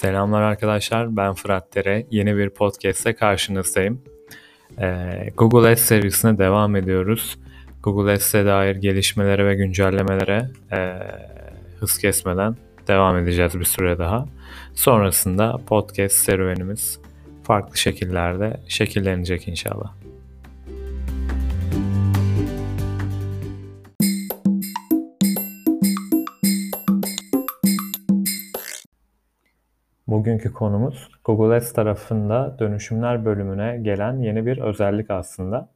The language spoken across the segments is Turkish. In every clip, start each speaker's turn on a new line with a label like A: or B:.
A: Selamlar arkadaşlar, ben Fırat Dere. Yeni bir podcast'te karşınızdayım. Ee, Google Ads serisine devam ediyoruz. Google Ads'e dair gelişmelere ve güncellemelere e, hız kesmeden devam edeceğiz bir süre daha. Sonrasında podcast serüvenimiz farklı şekillerde şekillenecek inşallah. Bugünkü konumuz Google Ads tarafında dönüşümler bölümüne gelen yeni bir özellik aslında.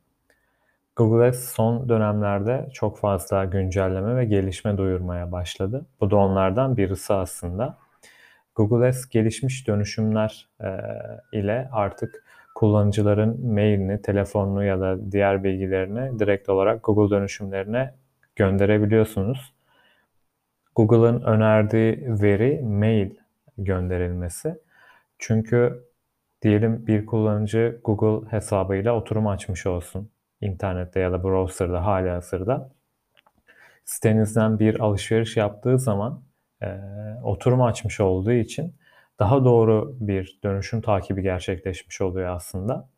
A: Google Ads son dönemlerde çok fazla güncelleme ve gelişme duyurmaya başladı. Bu da onlardan birisi aslında. Google Ads gelişmiş dönüşümler e, ile artık kullanıcıların mailini, telefonunu ya da diğer bilgilerini direkt olarak Google dönüşümlerine gönderebiliyorsunuz. Google'ın önerdiği veri mail gönderilmesi. Çünkü diyelim bir kullanıcı Google hesabıyla oturum açmış olsun internette ya da browser'da hali hazırda. Sitenizden bir alışveriş yaptığı zaman e, oturum açmış olduğu için daha doğru bir dönüşüm takibi gerçekleşmiş oluyor aslında.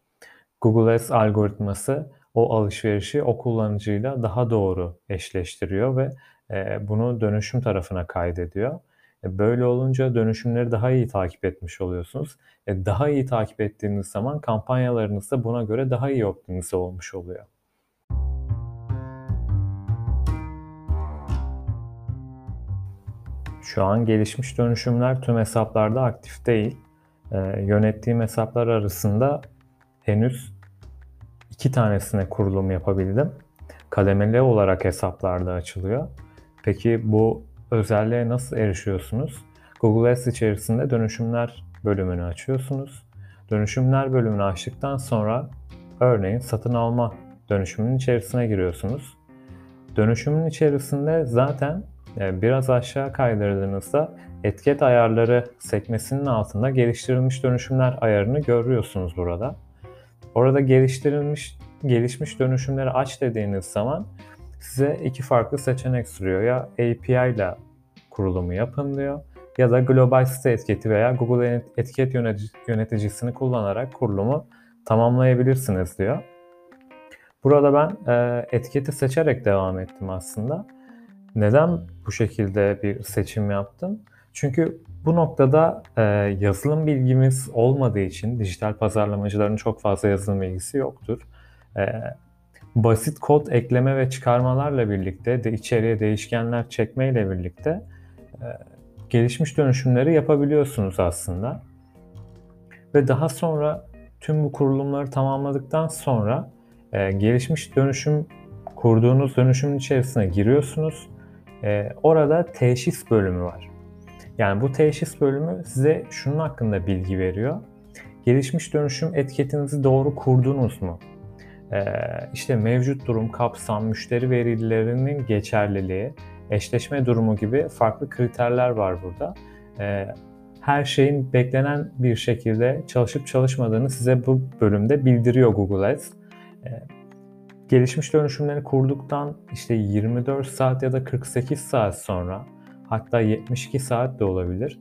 A: Google Ads algoritması o alışverişi o kullanıcıyla daha doğru eşleştiriyor ve e, bunu dönüşüm tarafına kaydediyor. E, böyle olunca dönüşümleri daha iyi takip etmiş oluyorsunuz. E, daha iyi takip ettiğiniz zaman kampanyalarınız da buna göre daha iyi optimize olmuş oluyor. Şu an gelişmiş dönüşümler tüm hesaplarda aktif değil. E, yönettiğim hesaplar arasında henüz iki tanesine kurulum yapabildim. Kademeli olarak hesaplarda açılıyor. Peki bu özelliğe nasıl erişiyorsunuz? Google Ads içerisinde dönüşümler bölümünü açıyorsunuz. Dönüşümler bölümünü açtıktan sonra örneğin satın alma dönüşümünün içerisine giriyorsunuz. Dönüşümün içerisinde zaten e, biraz aşağı kaydırdığınızda etiket ayarları sekmesinin altında geliştirilmiş dönüşümler ayarını görüyorsunuz burada. Orada geliştirilmiş gelişmiş dönüşümleri aç dediğiniz zaman size iki farklı seçenek sunuyor. Ya API ile kurulumu yapın diyor ya da global site etiketi veya Google etiket yöneticisini kullanarak kurulumu tamamlayabilirsiniz diyor. Burada ben e, etiketi seçerek devam ettim aslında. Neden bu şekilde bir seçim yaptım? Çünkü bu noktada e, yazılım bilgimiz olmadığı için dijital pazarlamacıların çok fazla yazılım bilgisi yoktur. E, basit kod ekleme ve çıkarmalarla birlikte de içeriye değişkenler çekmeyle birlikte e, gelişmiş dönüşümleri yapabiliyorsunuz aslında. Ve daha sonra tüm bu kurulumları tamamladıktan sonra e, gelişmiş dönüşüm kurduğunuz dönüşümün içerisine giriyorsunuz. E, orada teşhis bölümü var. Yani bu teşhis bölümü size şunun hakkında bilgi veriyor. Gelişmiş dönüşüm etiketinizi doğru kurdunuz mu? Ee, işte mevcut durum, kapsam, müşteri verilerinin geçerliliği, eşleşme durumu gibi farklı kriterler var burada. Ee, her şeyin beklenen bir şekilde çalışıp çalışmadığını size bu bölümde bildiriyor Google Ads. Ee, gelişmiş dönüşümleri kurduktan işte 24 saat ya da 48 saat sonra hatta 72 saat de olabilir.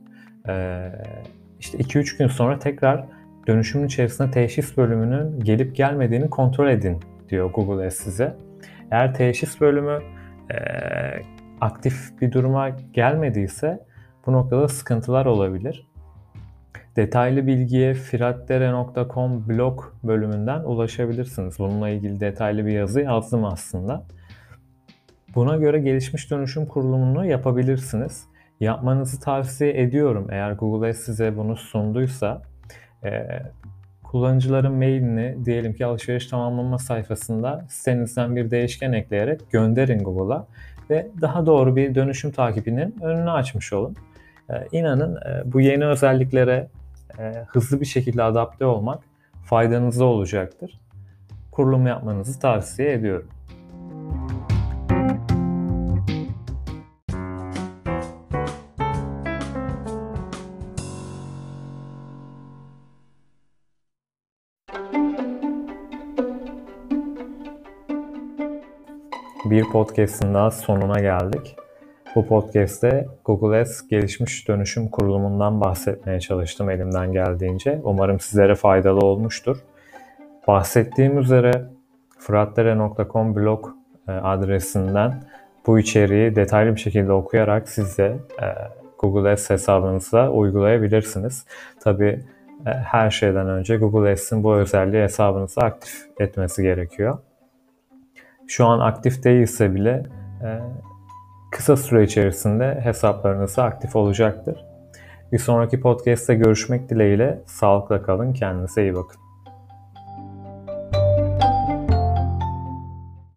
A: İşte 2-3 gün sonra tekrar dönüşümün içerisinde teşhis bölümünün gelip gelmediğini kontrol edin diyor Google Ads size. Eğer teşhis bölümü e, aktif bir duruma gelmediyse bu noktada sıkıntılar olabilir. Detaylı bilgiye firaddere.com blog bölümünden ulaşabilirsiniz. Bununla ilgili detaylı bir yazı yazdım aslında. Buna göre gelişmiş dönüşüm kurulumunu yapabilirsiniz. Yapmanızı tavsiye ediyorum eğer Google Ads size bunu sunduysa e, kullanıcıların mailini diyelim ki alışveriş tamamlama sayfasında sitenizden bir değişken ekleyerek gönderin Google'a ve daha doğru bir dönüşüm takibinin önünü açmış olun. E, inanın e, bu yeni özelliklere e, hızlı bir şekilde adapte olmak faydanıza olacaktır. Kurulum yapmanızı tavsiye ediyorum. Bir podcast'ın daha sonuna geldik. Bu podcast'te Google Ads gelişmiş dönüşüm kurulumundan bahsetmeye çalıştım elimden geldiğince. Umarım sizlere faydalı olmuştur. Bahsettiğim üzere fıratdere.com blog e, adresinden bu içeriği detaylı bir şekilde okuyarak siz de e, Google Ads hesabınıza uygulayabilirsiniz. Tabi e, her şeyden önce Google Ads'in bu özelliği hesabınıza aktif etmesi gerekiyor. Şu an aktif değilse bile kısa süre içerisinde hesaplarınız aktif olacaktır. Bir sonraki podcast'te görüşmek dileğiyle sağlıkla kalın, kendinize iyi bakın.